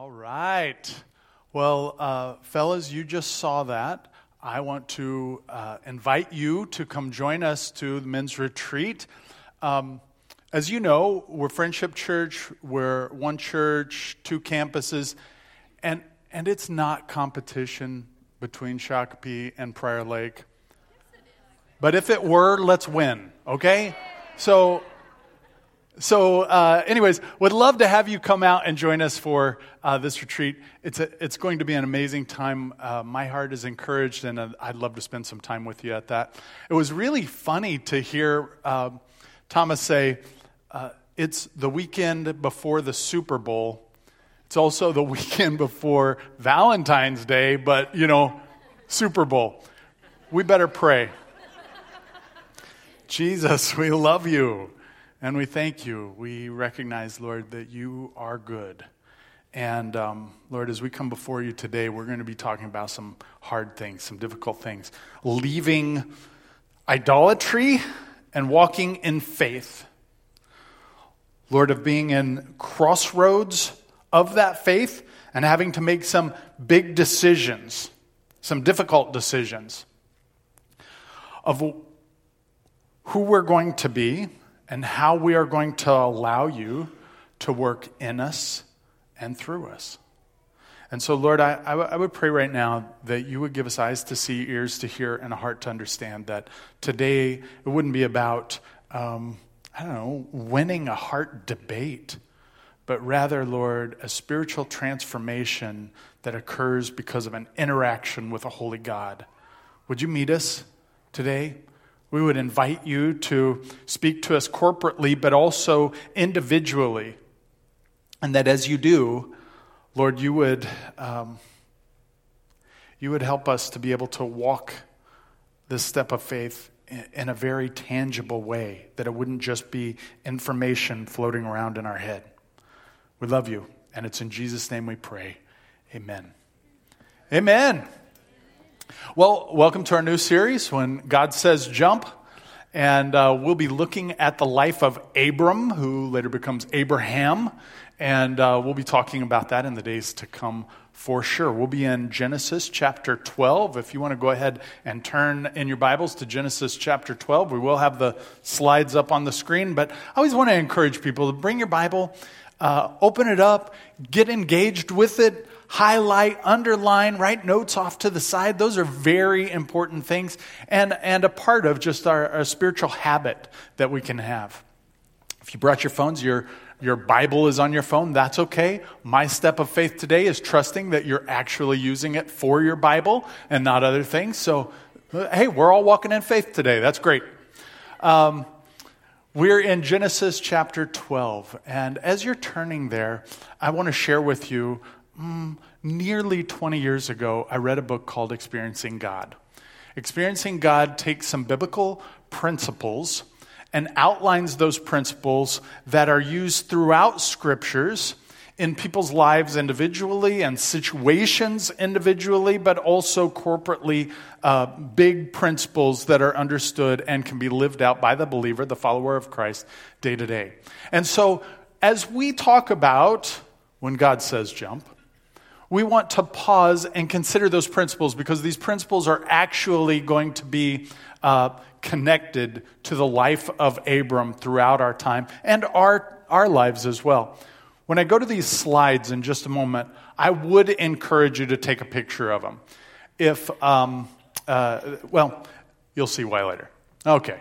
All right. Well, uh, fellas, you just saw that. I want to uh, invite you to come join us to the men's retreat. Um, as you know, we're Friendship Church, we're one church, two campuses, and, and it's not competition between Shakopee and Prior Lake. But if it were, let's win, okay? So so, uh, anyways, would love to have you come out and join us for uh, this retreat. It's, a, it's going to be an amazing time. Uh, my heart is encouraged, and uh, I'd love to spend some time with you at that. It was really funny to hear um, Thomas say, uh, It's the weekend before the Super Bowl. It's also the weekend before Valentine's Day, but, you know, Super Bowl. We better pray. Jesus, we love you. And we thank you. We recognize, Lord, that you are good. And um, Lord, as we come before you today, we're going to be talking about some hard things, some difficult things. Leaving idolatry and walking in faith. Lord, of being in crossroads of that faith and having to make some big decisions, some difficult decisions of who we're going to be and how we are going to allow you to work in us and through us. And so, Lord, I, I, w- I would pray right now that you would give us eyes to see, ears to hear, and a heart to understand that today it wouldn't be about, um, I don't know, winning a heart debate, but rather, Lord, a spiritual transformation that occurs because of an interaction with a holy God. Would you meet us today? We would invite you to speak to us corporately, but also individually. And that as you do, Lord, you would, um, you would help us to be able to walk this step of faith in a very tangible way, that it wouldn't just be information floating around in our head. We love you, and it's in Jesus' name we pray. Amen. Amen. Well, welcome to our new series, When God Says Jump. And uh, we'll be looking at the life of Abram, who later becomes Abraham. And uh, we'll be talking about that in the days to come for sure. We'll be in Genesis chapter 12. If you want to go ahead and turn in your Bibles to Genesis chapter 12, we will have the slides up on the screen. But I always want to encourage people to bring your Bible, uh, open it up, get engaged with it highlight, underline, write notes off to the side. Those are very important things and, and a part of just our, our spiritual habit that we can have. If you brought your phones, your, your Bible is on your phone, that's okay. My step of faith today is trusting that you're actually using it for your Bible and not other things. So, hey, we're all walking in faith today. That's great. Um, we're in Genesis chapter 12. And as you're turning there, I want to share with you mm, nearly 20 years ago, I read a book called Experiencing God. Experiencing God takes some biblical principles and outlines those principles that are used throughout scriptures in people's lives individually and situations individually, but also corporately, uh, big principles that are understood and can be lived out by the believer, the follower of Christ, day to day. And so, as we talk about when God says jump, we want to pause and consider those principles because these principles are actually going to be uh, connected to the life of Abram throughout our time and our, our lives as well. When I go to these slides in just a moment, I would encourage you to take a picture of them. If, um, uh, well, you'll see why later. Okay.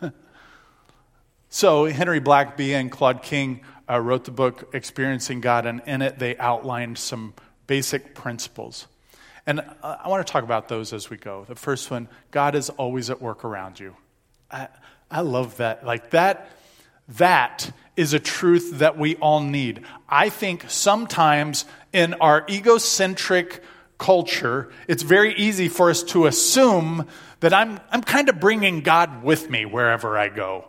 so, Henry Blackaby and Claude King uh, wrote the book Experiencing God, and in it they outlined some basic principles. And I want to talk about those as we go. The first one God is always at work around you. I, I love that. Like that, that is a truth that we all need. I think sometimes in our egocentric culture, it's very easy for us to assume that I'm, I'm kind of bringing God with me wherever I go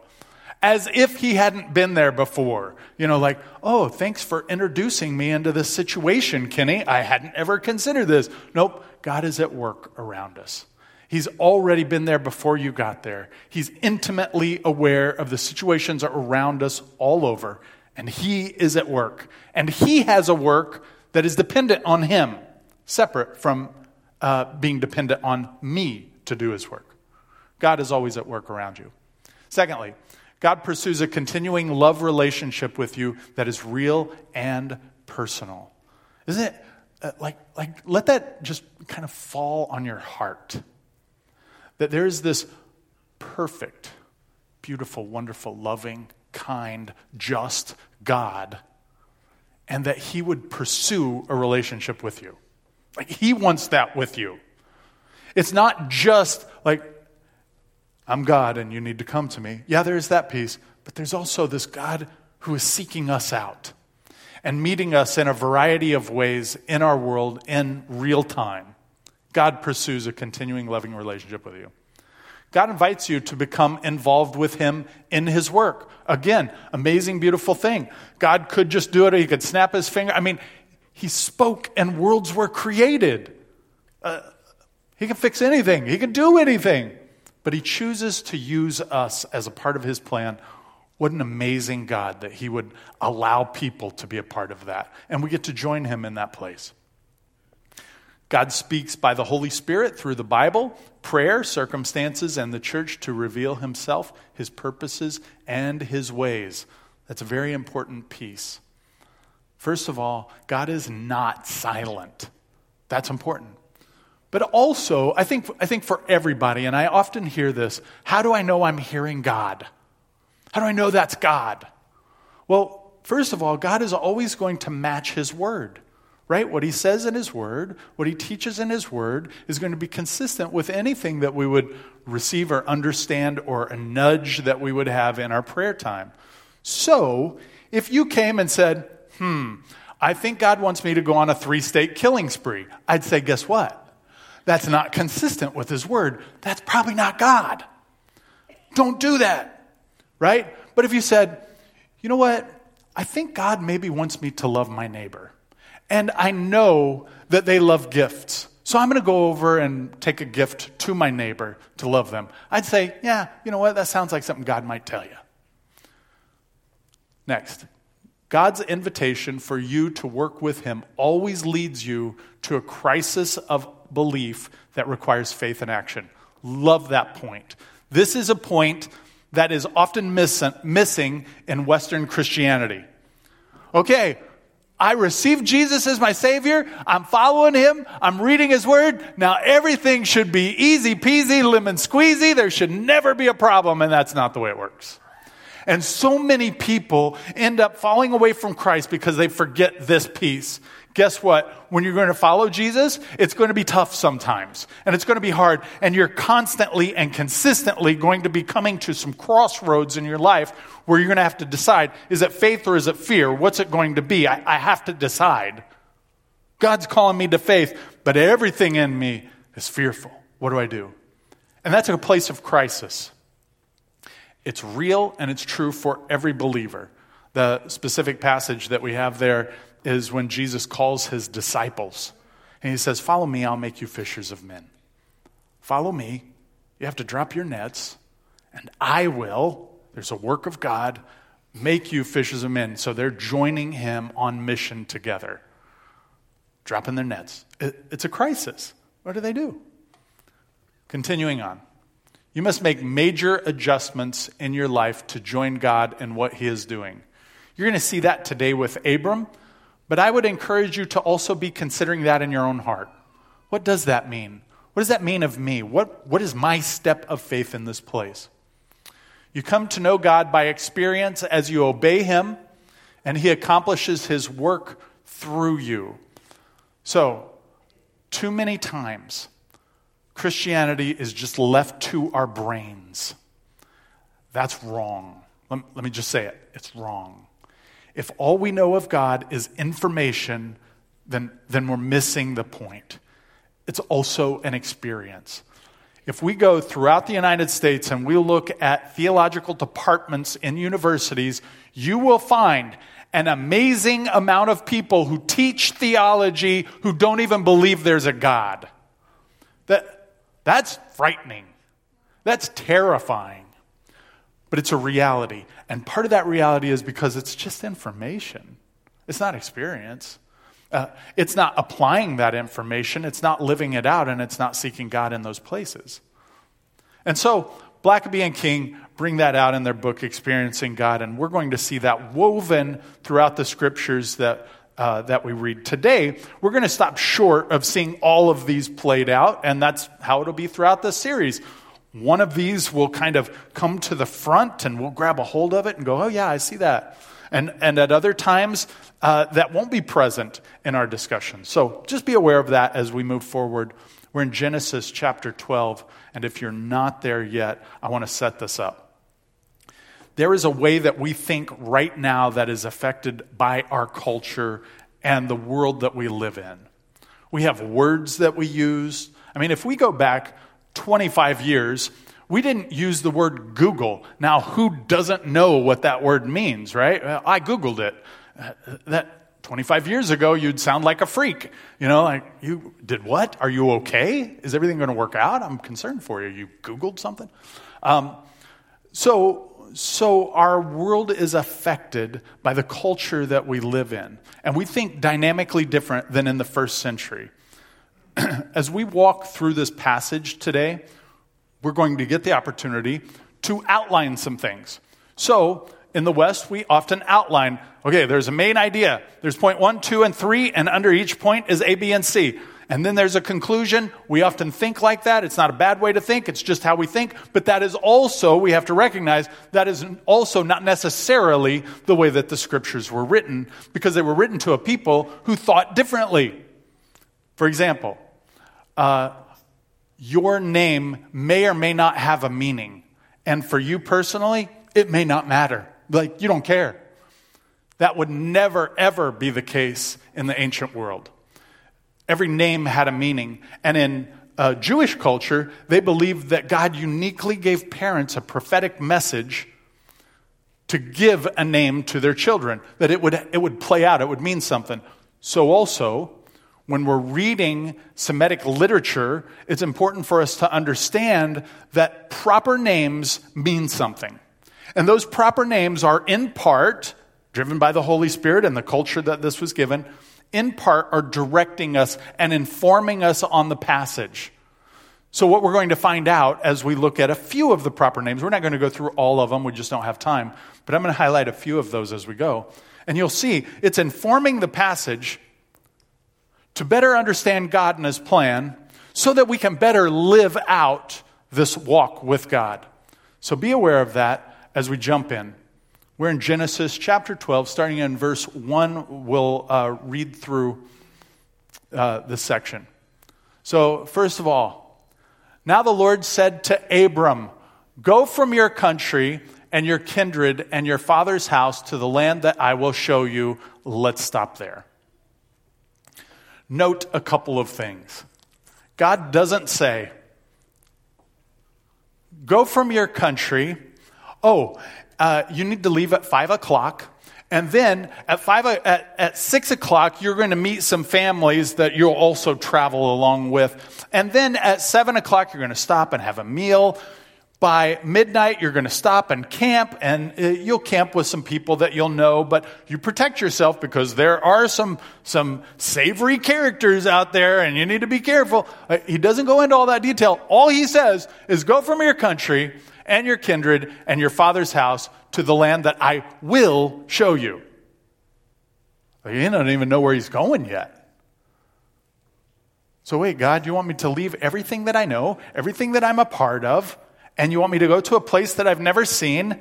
as if he hadn't been there before. You know, like, oh, thanks for introducing me into this situation, Kenny. I hadn't ever considered this. Nope, God is at work around us. He's already been there before you got there. He's intimately aware of the situations around us all over, and He is at work. And He has a work that is dependent on Him, separate from uh, being dependent on me to do His work. God is always at work around you. Secondly, God pursues a continuing love relationship with you that is real and personal. Isn't it uh, like, like, let that just kind of fall on your heart? That there is this perfect, beautiful, wonderful, loving, kind, just God, and that He would pursue a relationship with you. Like, He wants that with you. It's not just like, I'm God and you need to come to me. Yeah, there is that piece, but there's also this God who is seeking us out and meeting us in a variety of ways in our world in real time. God pursues a continuing loving relationship with you. God invites you to become involved with Him in His work. Again, amazing, beautiful thing. God could just do it, He could snap His finger. I mean, He spoke and worlds were created. Uh, he can fix anything, He can do anything but he chooses to use us as a part of his plan. What an amazing God that he would allow people to be a part of that. And we get to join him in that place. God speaks by the Holy Spirit through the Bible, prayer, circumstances, and the church to reveal himself, his purposes, and his ways. That's a very important piece. First of all, God is not silent. That's important. But also, I think, I think for everybody, and I often hear this how do I know I'm hearing God? How do I know that's God? Well, first of all, God is always going to match His Word, right? What He says in His Word, what He teaches in His Word, is going to be consistent with anything that we would receive or understand or a nudge that we would have in our prayer time. So, if you came and said, hmm, I think God wants me to go on a three state killing spree, I'd say, guess what? That's not consistent with his word, that's probably not God. Don't do that, right? But if you said, you know what? I think God maybe wants me to love my neighbor. And I know that they love gifts. So I'm going to go over and take a gift to my neighbor to love them. I'd say, yeah, you know what? That sounds like something God might tell you. Next, God's invitation for you to work with Him always leads you to a crisis of belief that requires faith and action. Love that point. This is a point that is often miss- missing in Western Christianity. Okay, I received Jesus as my Savior. I'm following Him. I'm reading His Word. Now everything should be easy peasy, lemon squeezy. There should never be a problem, and that's not the way it works. And so many people end up falling away from Christ because they forget this piece guess what? When you're going to follow Jesus, it's going to be tough sometimes and it's going to be hard. And you're constantly and consistently going to be coming to some crossroads in your life where you're going to have to decide is it faith or is it fear? What's it going to be? I, I have to decide. God's calling me to faith, but everything in me is fearful. What do I do? And that's a place of crisis. It's real and it's true for every believer. The specific passage that we have there is when Jesus calls his disciples and he says, Follow me, I'll make you fishers of men. Follow me. You have to drop your nets, and I will, there's a work of God, make you fishers of men. So they're joining him on mission together, dropping their nets. It's a crisis. What do they do? Continuing on. You must make major adjustments in your life to join God in what he is doing. You're going to see that today with Abram. But I would encourage you to also be considering that in your own heart. What does that mean? What does that mean of me? What, what is my step of faith in this place? You come to know God by experience as you obey Him, and He accomplishes His work through you. So, too many times, Christianity is just left to our brains. That's wrong. Let, let me just say it it's wrong. If all we know of God is information, then, then we're missing the point. It's also an experience. If we go throughout the United States and we look at theological departments in universities, you will find an amazing amount of people who teach theology who don't even believe there's a God. That, that's frightening. That's terrifying but it's a reality. And part of that reality is because it's just information, it's not experience. Uh, it's not applying that information, it's not living it out, and it's not seeking God in those places. And so, Blackaby and King bring that out in their book, Experiencing God, and we're going to see that woven throughout the scriptures that, uh, that we read today. We're going to stop short of seeing all of these played out, and that's how it'll be throughout this series. One of these will kind of come to the front, and we'll grab a hold of it and go, oh, yeah, I see that. And, and at other times, uh, that won't be present in our discussion. So just be aware of that as we move forward. We're in Genesis chapter 12, and if you're not there yet, I want to set this up. There is a way that we think right now that is affected by our culture and the world that we live in. We have words that we use. I mean, if we go back 25 years, we didn't use the word Google. Now, who doesn't know what that word means, right? I Googled it. Uh, that 25 years ago, you'd sound like a freak. You know, like, you did what? Are you okay? Is everything going to work out? I'm concerned for you. You Googled something? Um, so, so our world is affected by the culture that we live in. And we think dynamically different than in the first century. As we walk through this passage today, we're going to get the opportunity to outline some things. So, in the West, we often outline okay, there's a main idea. There's point one, two, and three, and under each point is A, B, and C. And then there's a conclusion. We often think like that. It's not a bad way to think, it's just how we think. But that is also, we have to recognize, that is also not necessarily the way that the scriptures were written, because they were written to a people who thought differently. For example, uh, your name may or may not have a meaning. And for you personally, it may not matter. Like, you don't care. That would never, ever be the case in the ancient world. Every name had a meaning. And in uh, Jewish culture, they believed that God uniquely gave parents a prophetic message to give a name to their children, that it would, it would play out, it would mean something. So, also, when we're reading Semitic literature, it's important for us to understand that proper names mean something. And those proper names are in part driven by the Holy Spirit and the culture that this was given, in part are directing us and informing us on the passage. So, what we're going to find out as we look at a few of the proper names, we're not going to go through all of them, we just don't have time, but I'm going to highlight a few of those as we go. And you'll see it's informing the passage to better understand God and His plan so that we can better live out this walk with God. So be aware of that as we jump in. We're in Genesis chapter 12, starting in verse 1. We'll uh, read through uh, this section. So, first of all, now the Lord said to Abram, Go from your country and your kindred and your father's house to the land that I will show you. Let's stop there note a couple of things. God doesn't say, go from your country. Oh, uh, you need to leave at five o'clock. And then at five at, at six o'clock, you're going to meet some families that you'll also travel along with. And then at seven o'clock, you're going to stop and have a meal by midnight, you're going to stop and camp, and uh, you'll camp with some people that you'll know, but you protect yourself because there are some, some savory characters out there, and you need to be careful. Uh, he doesn't go into all that detail. All he says is go from your country and your kindred and your father's house to the land that I will show you. He doesn't even know where he's going yet. So, wait, God, you want me to leave everything that I know, everything that I'm a part of? And you want me to go to a place that I've never seen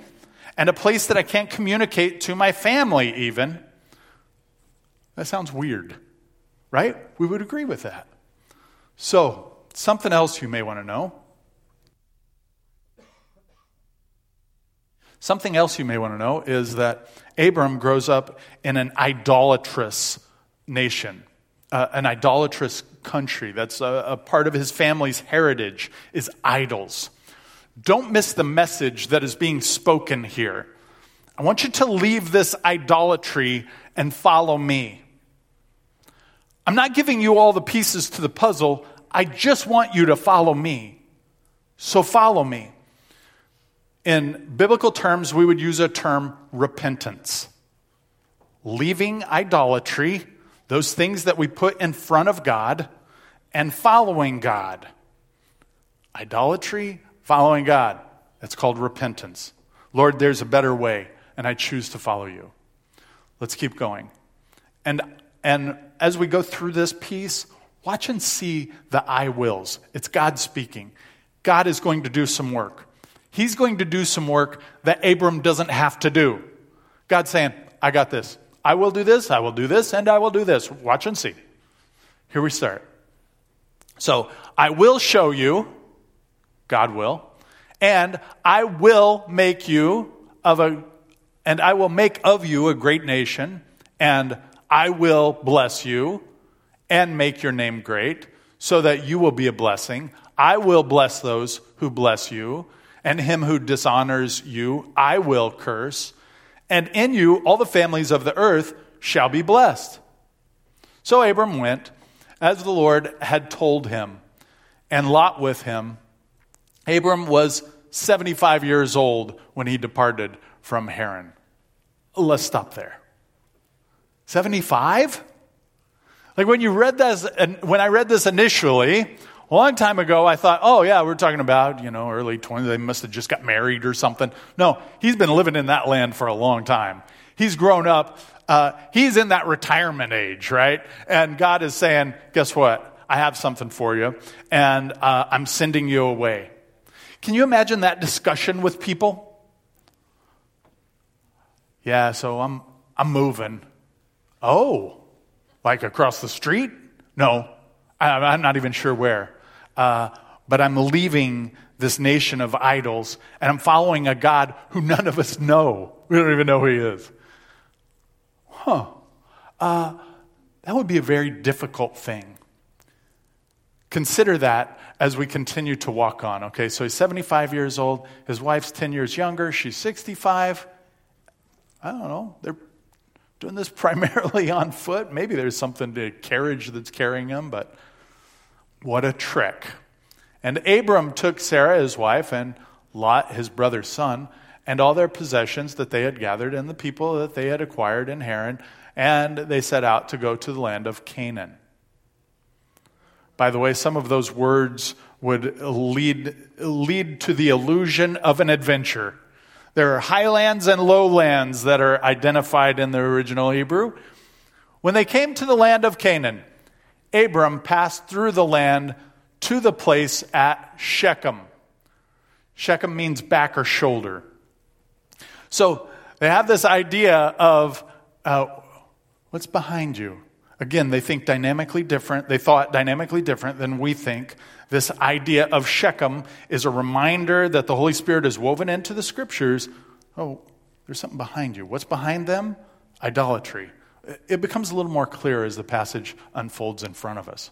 and a place that I can't communicate to my family, even. That sounds weird, right? We would agree with that. So, something else you may want to know. Something else you may want to know is that Abram grows up in an idolatrous nation, uh, an idolatrous country. That's a, a part of his family's heritage is idols. Don't miss the message that is being spoken here. I want you to leave this idolatry and follow me. I'm not giving you all the pieces to the puzzle. I just want you to follow me. So follow me. In biblical terms, we would use a term repentance. Leaving idolatry, those things that we put in front of God, and following God. Idolatry, following God. That's called repentance. Lord, there's a better way, and I choose to follow you. Let's keep going. And, and as we go through this piece, watch and see the I wills. It's God speaking. God is going to do some work. He's going to do some work that Abram doesn't have to do. God's saying, I got this. I will do this, I will do this, and I will do this. Watch and see. Here we start. So, I will show you, God will, and I will make you of a and I will make of you a great nation, and I will bless you and make your name great, so that you will be a blessing. I will bless those who bless you, and him who dishonors you, I will curse. And in you, all the families of the earth shall be blessed. So Abram went, as the Lord had told him, and Lot with him. Abram was 75 years old when he departed from Haran. Let's stop there. 75? Like when you read this, when I read this initially, a long time ago, I thought, oh, yeah, we're talking about, you know, early 20s. They must have just got married or something. No, he's been living in that land for a long time. He's grown up. Uh, he's in that retirement age, right? And God is saying, guess what? I have something for you, and uh, I'm sending you away. Can you imagine that discussion with people? Yeah, so I'm, I'm moving. Oh, like across the street? No, I'm not even sure where. Uh, but I'm leaving this nation of idols and I'm following a God who none of us know. We don't even know who he is. Huh. Uh, that would be a very difficult thing. Consider that as we continue to walk on. Okay, so he's 75 years old. His wife's 10 years younger. She's 65. I don't know. They're doing this primarily on foot. Maybe there's something to carriage that's carrying them, but what a trek. And Abram took Sarah, his wife, and Lot, his brother's son, and all their possessions that they had gathered and the people that they had acquired in Haran, and they set out to go to the land of Canaan. By the way, some of those words would lead, lead to the illusion of an adventure. There are highlands and lowlands that are identified in the original Hebrew. When they came to the land of Canaan, Abram passed through the land to the place at Shechem. Shechem means back or shoulder. So they have this idea of uh, what's behind you? Again, they think dynamically different. They thought dynamically different than we think. This idea of Shechem is a reminder that the Holy Spirit is woven into the scriptures. Oh, there's something behind you. What's behind them? Idolatry. It becomes a little more clear as the passage unfolds in front of us.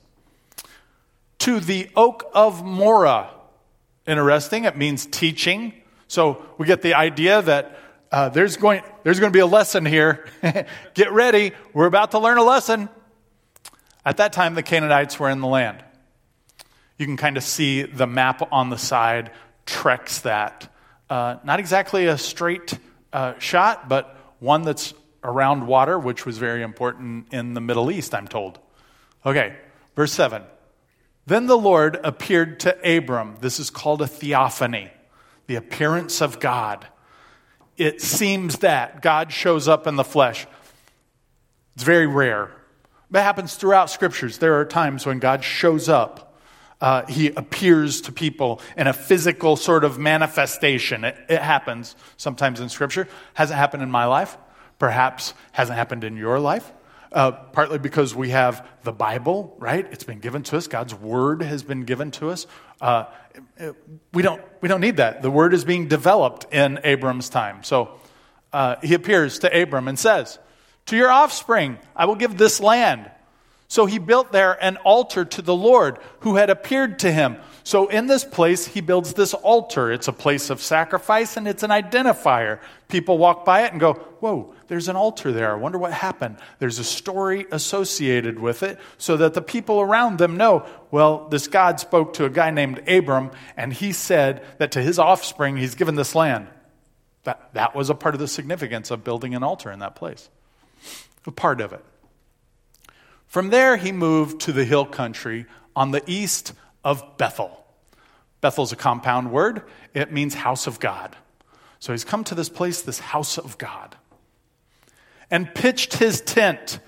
To the oak of Moreh. Interesting. It means teaching. So we get the idea that uh, there's, going, there's going to be a lesson here. Get ready. We're about to learn a lesson. At that time, the Canaanites were in the land. You can kind of see the map on the side treks that. Uh, not exactly a straight uh, shot, but one that's around water, which was very important in the Middle East, I'm told. Okay, verse 7. Then the Lord appeared to Abram. This is called a theophany, the appearance of God it seems that God shows up in the flesh. It's very rare. That happens throughout scriptures. There are times when God shows up. Uh, he appears to people in a physical sort of manifestation. It, it happens sometimes in scripture. Hasn't happened in my life. Perhaps hasn't happened in your life. Uh, partly because we have the Bible, right? It's been given to us. God's word has been given to us. Uh, we, don't, we don't need that. The word is being developed in Abram's time. So uh, he appears to Abram and says, To your offspring, I will give this land. So he built there an altar to the Lord who had appeared to him. So in this place, he builds this altar. It's a place of sacrifice and it's an identifier. People walk by it and go, Whoa, there's an altar there. I wonder what happened. There's a story associated with it so that the people around them know, well, this God spoke to a guy named Abram and he said that to his offspring, he's given this land. That, that was a part of the significance of building an altar in that place. A part of it. From there, he moved to the hill country on the east of Bethel. Bethel's a compound word, it means house of God. So he's come to this place, this house of God, and pitched his tent.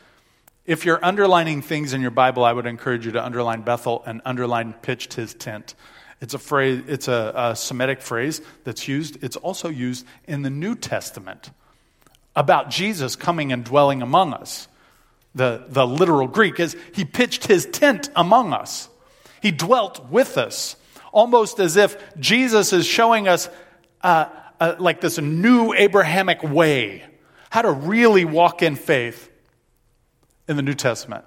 If you're underlining things in your Bible, I would encourage you to underline Bethel and underline pitched his tent. It's a phrase, it's a, a Semitic phrase that's used. It's also used in the New Testament about Jesus coming and dwelling among us. The, the literal Greek is he pitched his tent among us. He dwelt with us, almost as if Jesus is showing us uh, uh, like this new Abrahamic way, how to really walk in faith in the New Testament.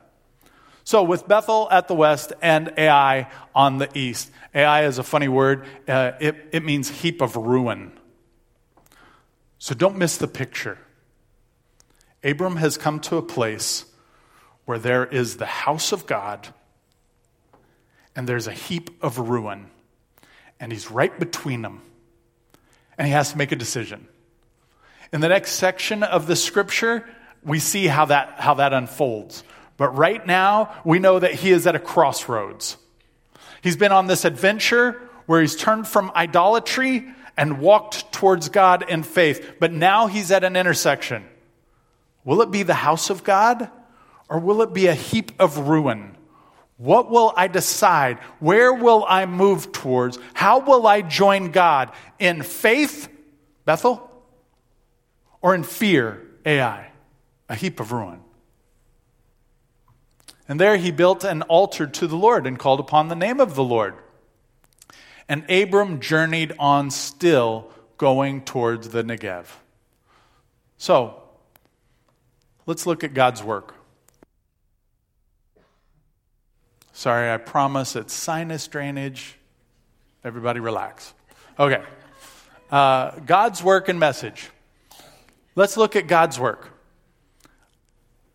So, with Bethel at the west and Ai on the east, Ai is a funny word. Uh, it, it means heap of ruin. So, don't miss the picture. Abram has come to a place where there is the house of God and there's a heap of ruin, and he's right between them, and he has to make a decision. In the next section of the scripture, we see how that, how that unfolds. But right now, we know that he is at a crossroads. He's been on this adventure where he's turned from idolatry and walked towards God in faith. But now he's at an intersection. Will it be the house of God or will it be a heap of ruin? What will I decide? Where will I move towards? How will I join God? In faith, Bethel, or in fear, Ai, a heap of ruin? And there he built an altar to the Lord and called upon the name of the Lord. And Abram journeyed on still, going towards the Negev. So, let's look at God's work. Sorry, I promise it's sinus drainage. Everybody relax. Okay. Uh, God's work and message. Let's look at God's work.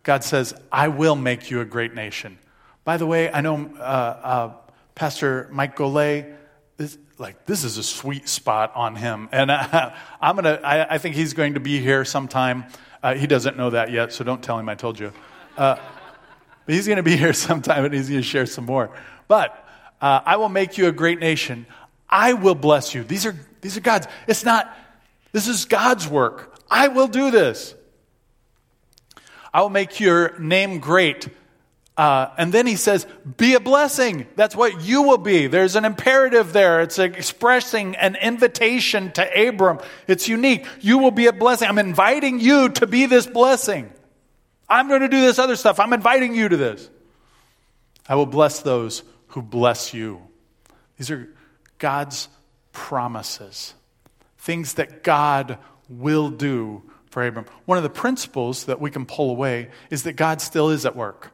God says, I will make you a great nation. By the way, I know uh, uh, Pastor Mike Golay, this, like, this is a sweet spot on him. And uh, I'm gonna, I, I, think he's going to be here sometime. Uh, he doesn't know that yet, so don't tell him I told you. Uh, but he's going to be here sometime and he's going to share some more. But uh, I will make you a great nation. I will bless you. These are, these are God's. It's not, this is God's work. I will do this. I will make your name great. Uh, and then he says, Be a blessing. That's what you will be. There's an imperative there. It's expressing an invitation to Abram. It's unique. You will be a blessing. I'm inviting you to be this blessing. I'm going to do this other stuff. I'm inviting you to this. I will bless those who bless you. These are God's promises, things that God will do for Abram. One of the principles that we can pull away is that God still is at work.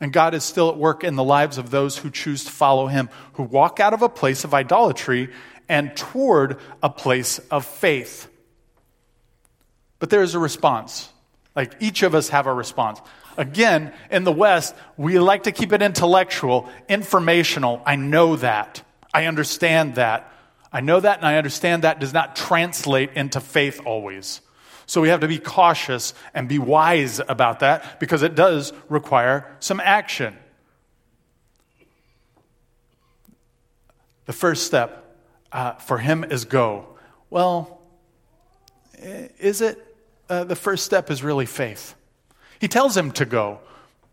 And God is still at work in the lives of those who choose to follow Him, who walk out of a place of idolatry and toward a place of faith. But there is a response. Like each of us have a response. Again, in the West, we like to keep it intellectual, informational. I know that. I understand that. I know that and I understand that does not translate into faith always. So we have to be cautious and be wise about that because it does require some action. The first step uh, for him is go. Well, is it? uh, the first step is really faith. He tells him to go,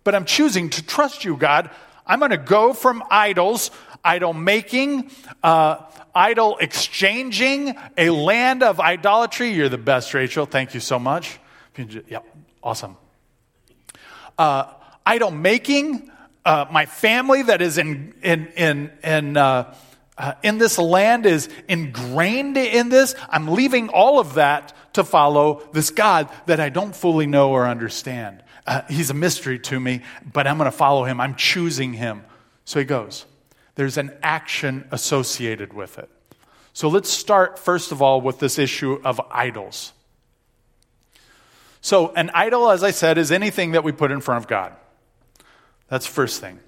but I'm choosing to trust you, God. I'm going to go from idols, idol making, uh, idol exchanging, a land of idolatry. You're the best, Rachel. Thank you so much. Yep, awesome. Uh, idol making, uh, my family that is in in in in. Uh, uh, in this land is ingrained in this. I'm leaving all of that to follow this God that I don't fully know or understand. Uh, he's a mystery to me, but I'm going to follow him. I'm choosing him. So he goes. There's an action associated with it. So let's start, first of all, with this issue of idols. So, an idol, as I said, is anything that we put in front of God. That's first thing.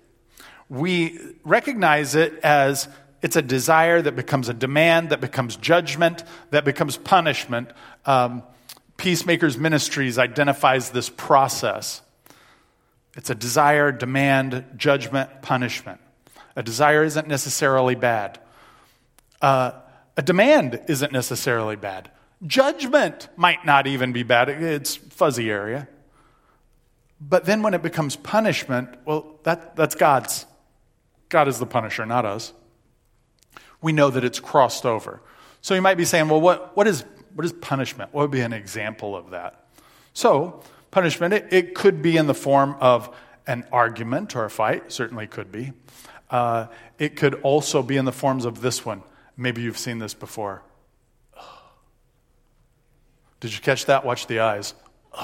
We recognize it as it's a desire that becomes a demand, that becomes judgment, that becomes punishment. Um, Peacemakers Ministries identifies this process. It's a desire, demand, judgment, punishment. A desire isn't necessarily bad. Uh, a demand isn't necessarily bad. Judgment might not even be bad. It's fuzzy area. But then when it becomes punishment, well, that, that's God's. God is the punisher, not us. We know that it's crossed over. So you might be saying, well, what, what, is, what is punishment? What would be an example of that? So, punishment, it, it could be in the form of an argument or a fight, certainly could be. Uh, it could also be in the forms of this one. Maybe you've seen this before. Did you catch that? Watch the eyes.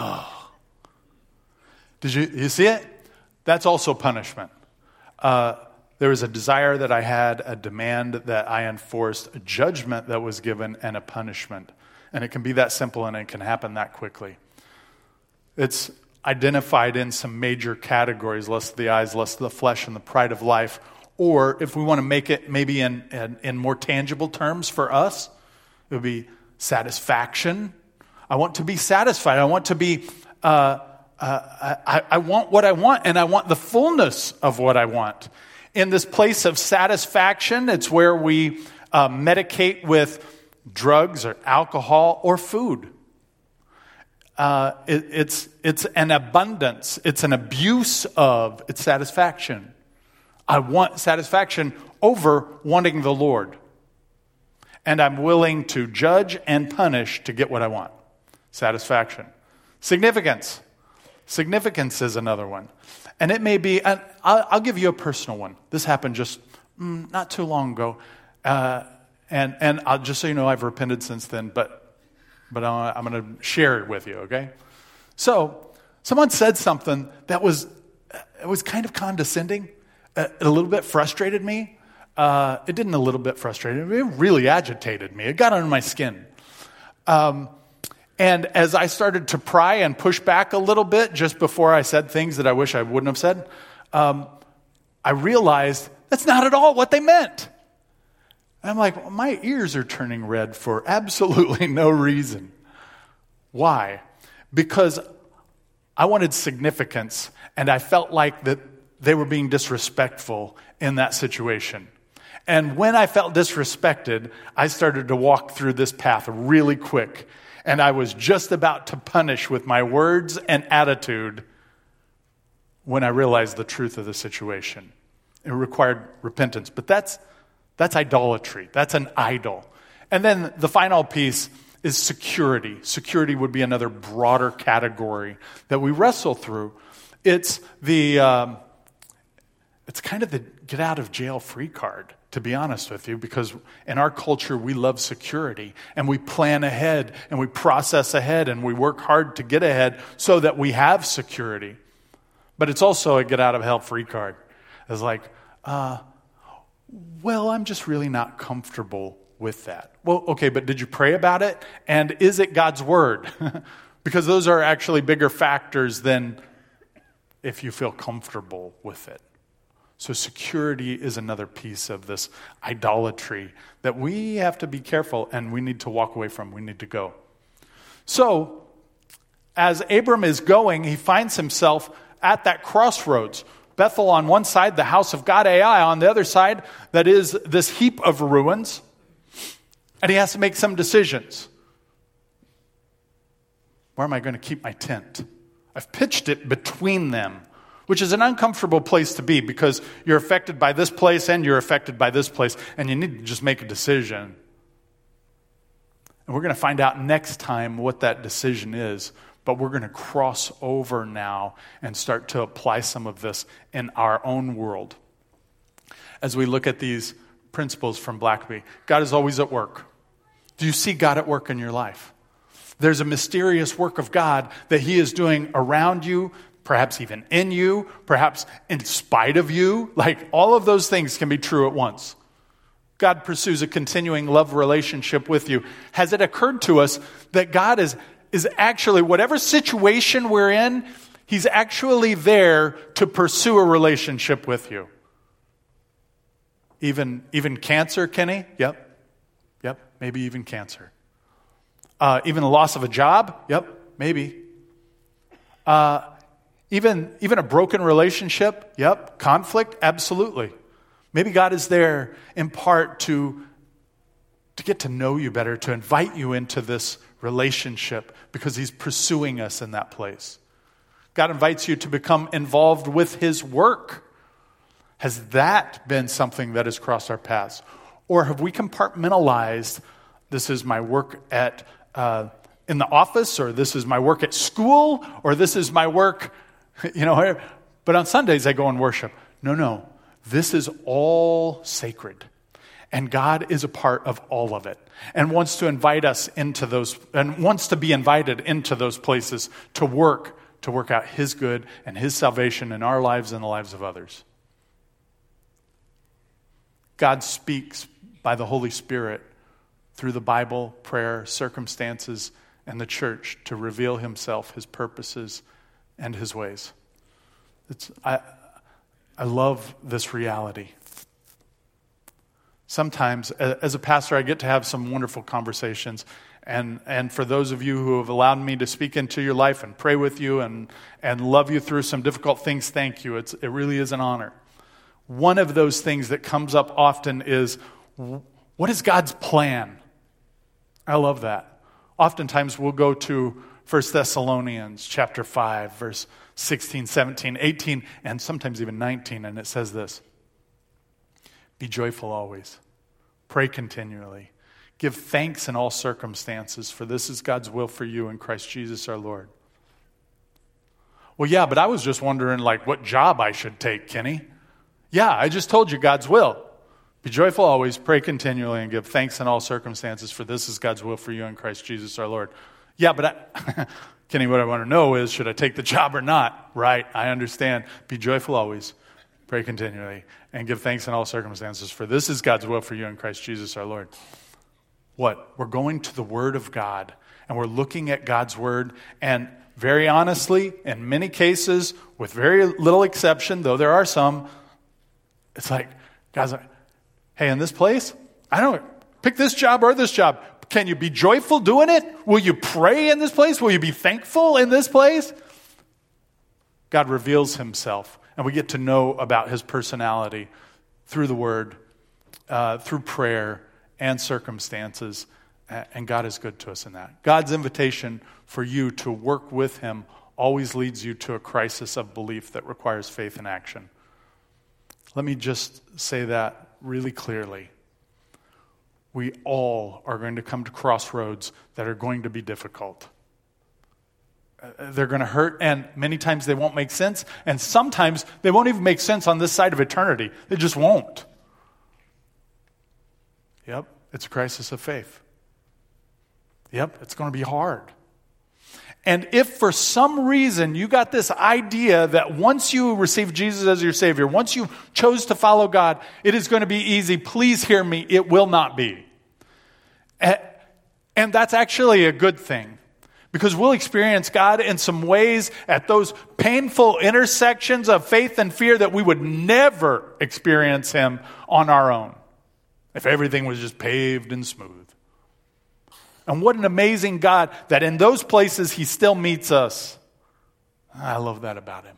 Did you, you see it? That's also punishment. Uh, there was a desire that I had, a demand that I enforced, a judgment that was given, and a punishment. And it can be that simple and it can happen that quickly. It's identified in some major categories lust of the eyes, lust of the flesh, and the pride of life. Or if we want to make it maybe in, in, in more tangible terms for us, it would be satisfaction. I want to be satisfied. I want to be, uh, uh, I, I want what I want, and I want the fullness of what I want. In this place of satisfaction, it's where we uh, medicate with drugs or alcohol or food uh, it, it's, it's an abundance, it's an abuse of its satisfaction. I want satisfaction over wanting the Lord. And I'm willing to judge and punish to get what I want satisfaction. Significance. Significance is another one. And it may be, I'll, I'll give you a personal one. This happened just mm, not too long ago. Uh, and and I'll, just so you know, I've repented since then, but but I'm going to share it with you, okay? So, someone said something that was, it was kind of condescending. It a little bit frustrated me. Uh, it didn't a little bit frustrate me. It really agitated me. It got under my skin. Um, and as I started to pry and push back a little bit just before I said things that I wish I wouldn't have said, um, I realized that's not at all what they meant. And I'm like, well, my ears are turning red for absolutely no reason. Why? Because I wanted significance, and I felt like that they were being disrespectful in that situation. And when I felt disrespected, I started to walk through this path really quick. And I was just about to punish with my words and attitude when I realized the truth of the situation. It required repentance. But that's that's idolatry. That's an idol. And then the final piece is security. Security would be another broader category that we wrestle through. It's the, um, it's kind of the get out of jail free card, to be honest with you, because in our culture we love security and we plan ahead and we process ahead and we work hard to get ahead so that we have security. But it's also a get out of hell free card. It's like, uh, well, I'm just really not comfortable with that. Well, okay, but did you pray about it? And is it God's word? because those are actually bigger factors than if you feel comfortable with it. So, security is another piece of this idolatry that we have to be careful and we need to walk away from. We need to go. So, as Abram is going, he finds himself at that crossroads Bethel on one side, the house of God, Ai on the other side, that is this heap of ruins. And he has to make some decisions. Where am I going to keep my tent? I've pitched it between them, which is an uncomfortable place to be because you're affected by this place and you're affected by this place, and you need to just make a decision. And we're going to find out next time what that decision is but we're going to cross over now and start to apply some of this in our own world. As we look at these principles from Blackaby, God is always at work. Do you see God at work in your life? There's a mysterious work of God that He is doing around you, perhaps even in you, perhaps in spite of you. Like all of those things can be true at once. God pursues a continuing love relationship with you. Has it occurred to us that God is is actually, whatever situation we're in, He's actually there to pursue a relationship with you. Even, even cancer, Kenny? Yep. Yep. Maybe even cancer. Uh, even the loss of a job? Yep. Maybe. Uh, Even, even a broken relationship, yep. Conflict, absolutely. Maybe God is there in part to, to get to know you better, to invite you into this relationship because He's pursuing us in that place. God invites you to become involved with His work. Has that been something that has crossed our paths? Or have we compartmentalized this is my work at, uh, in the office, or this is my work at school, or this is my work, you know, but on Sundays I go and worship. No, no. This is all sacred. And God is a part of all of it and wants to invite us into those, and wants to be invited into those places to work, to work out His good and His salvation in our lives and the lives of others. God speaks by the Holy Spirit through the Bible, prayer, circumstances, and the church to reveal Himself, His purposes, and His ways. It's, I, I love this reality. Sometimes, as a pastor, I get to have some wonderful conversations. And, and for those of you who have allowed me to speak into your life and pray with you and, and love you through some difficult things, thank you. It's, it really is an honor. One of those things that comes up often is what is God's plan? I love that. Oftentimes we'll go to 1 Thessalonians chapter 5, verse 16, 17, 18, and sometimes even 19, and it says this Be joyful always, pray continually, give thanks in all circumstances, for this is God's will for you in Christ Jesus our Lord. Well, yeah, but I was just wondering, like, what job I should take, Kenny. Yeah, I just told you God's will. Be joyful always, pray continually, and give thanks in all circumstances, for this is God's will for you in Christ Jesus our Lord. Yeah, but I, Kenny, what I want to know is should I take the job or not? Right, I understand. Be joyful always, pray continually, and give thanks in all circumstances, for this is God's will for you in Christ Jesus our Lord. What? We're going to the Word of God, and we're looking at God's Word, and very honestly, in many cases, with very little exception, though there are some, it's like, God's like, Hey, in this place, I don't pick this job or this job. Can you be joyful doing it? Will you pray in this place? Will you be thankful in this place? God reveals himself, and we get to know about his personality through the word, uh, through prayer and circumstances. And God is good to us in that. God's invitation for you to work with him always leads you to a crisis of belief that requires faith and action. Let me just say that really clearly. We all are going to come to crossroads that are going to be difficult. Uh, they're going to hurt, and many times they won't make sense, and sometimes they won't even make sense on this side of eternity. They just won't. Yep, it's a crisis of faith. Yep, it's going to be hard. And if for some reason you got this idea that once you receive Jesus as your Savior, once you chose to follow God, it is going to be easy, please hear me, it will not be. And that's actually a good thing because we'll experience God in some ways at those painful intersections of faith and fear that we would never experience Him on our own if everything was just paved and smooth. And what an amazing God that in those places He still meets us. I love that about Him.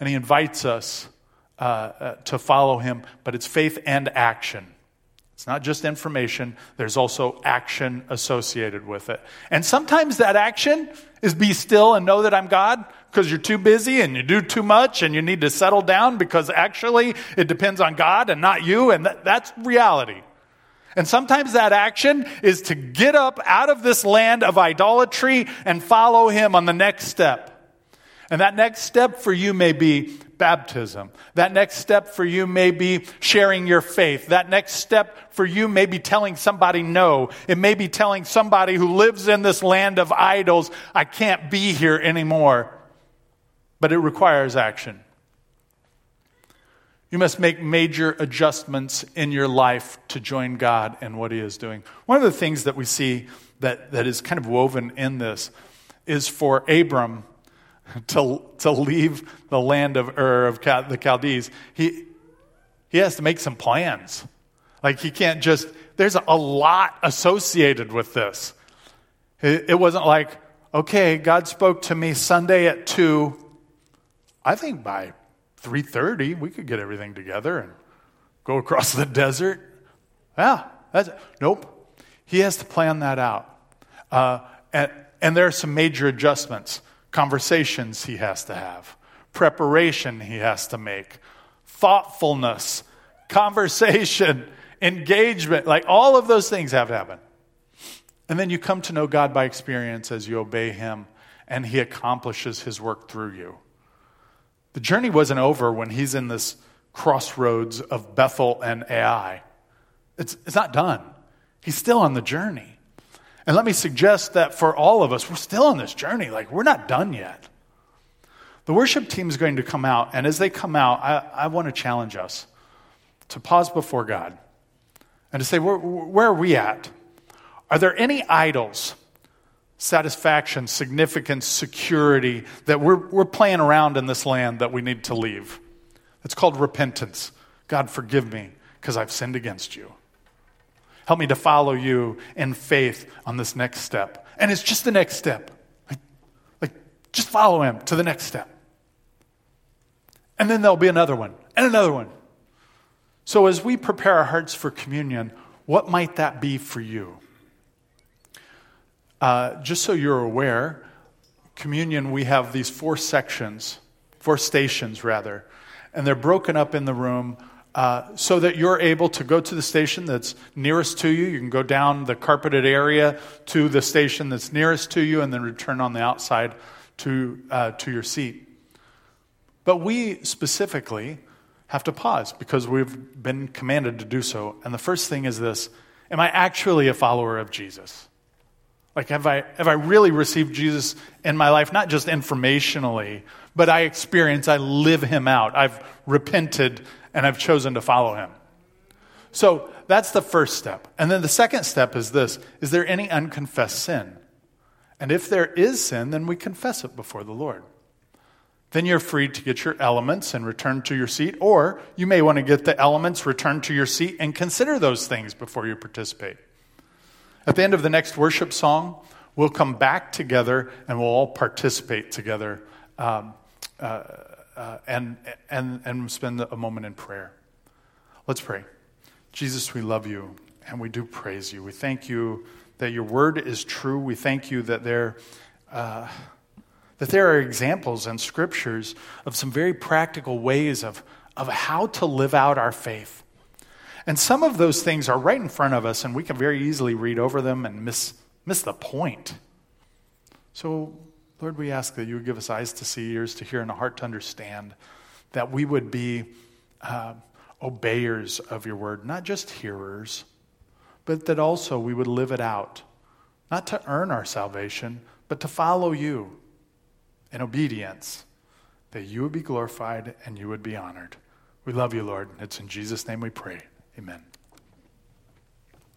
And He invites us uh, uh, to follow Him, but it's faith and action. It's not just information, there's also action associated with it. And sometimes that action is be still and know that I'm God because you're too busy and you do too much and you need to settle down because actually it depends on God and not you, and that, that's reality. And sometimes that action is to get up out of this land of idolatry and follow Him on the next step. And that next step for you may be baptism. That next step for you may be sharing your faith. That next step for you may be telling somebody no. It may be telling somebody who lives in this land of idols, I can't be here anymore. But it requires action. You must make major adjustments in your life to join God and what He is doing. One of the things that we see that, that is kind of woven in this is for Abram to, to leave the land of Ur of the Chaldees. He, he has to make some plans. Like he can't just, there's a lot associated with this. It, it wasn't like, okay, God spoke to me Sunday at 2. I think by 3:30 we could get everything together and go across the desert. Yeah, that's nope. He has to plan that out. Uh, and, and there are some major adjustments, conversations he has to have, preparation he has to make, thoughtfulness, conversation, engagement, like all of those things have to happen. And then you come to know God by experience as you obey Him and He accomplishes His work through you. The journey wasn't over when He's in this crossroads of Bethel and Ai. It's, it's not done. He's still on the journey. And let me suggest that for all of us, we're still on this journey. Like, we're not done yet. The worship team is going to come out, and as they come out, I, I want to challenge us to pause before God and to say, where, where are we at? Are there any idols, satisfaction, significance, security that we're, we're playing around in this land that we need to leave? It's called repentance. God, forgive me because I've sinned against you. Help me to follow you in faith on this next step. And it's just the next step. Like, like just follow him to the next step. And then there'll be another one and another one. So as we prepare our hearts for communion, what might that be for you? Uh, just so you're aware, communion, we have these four sections, four stations rather, and they're broken up in the room uh, so that you're able to go to the station that's nearest to you. You can go down the carpeted area to the station that's nearest to you and then return on the outside to, uh, to your seat. But we specifically have to pause because we've been commanded to do so. And the first thing is this Am I actually a follower of Jesus? Like, have I, have I really received Jesus in my life, not just informationally, but I experience, I live him out. I've repented and I've chosen to follow him. So that's the first step. And then the second step is this Is there any unconfessed sin? And if there is sin, then we confess it before the Lord. Then you're free to get your elements and return to your seat, or you may want to get the elements, return to your seat, and consider those things before you participate. At the end of the next worship song, we'll come back together and we'll all participate together um, uh, uh, and, and, and spend a moment in prayer. Let's pray. Jesus, we love you and we do praise you. We thank you that your word is true. We thank you that there, uh, that there are examples and scriptures of some very practical ways of, of how to live out our faith. And some of those things are right in front of us, and we can very easily read over them and miss, miss the point. So, Lord, we ask that you would give us eyes to see, ears to hear, and a heart to understand, that we would be uh, obeyers of your word, not just hearers, but that also we would live it out, not to earn our salvation, but to follow you in obedience, that you would be glorified and you would be honored. We love you, Lord. It's in Jesus' name we pray. Amen.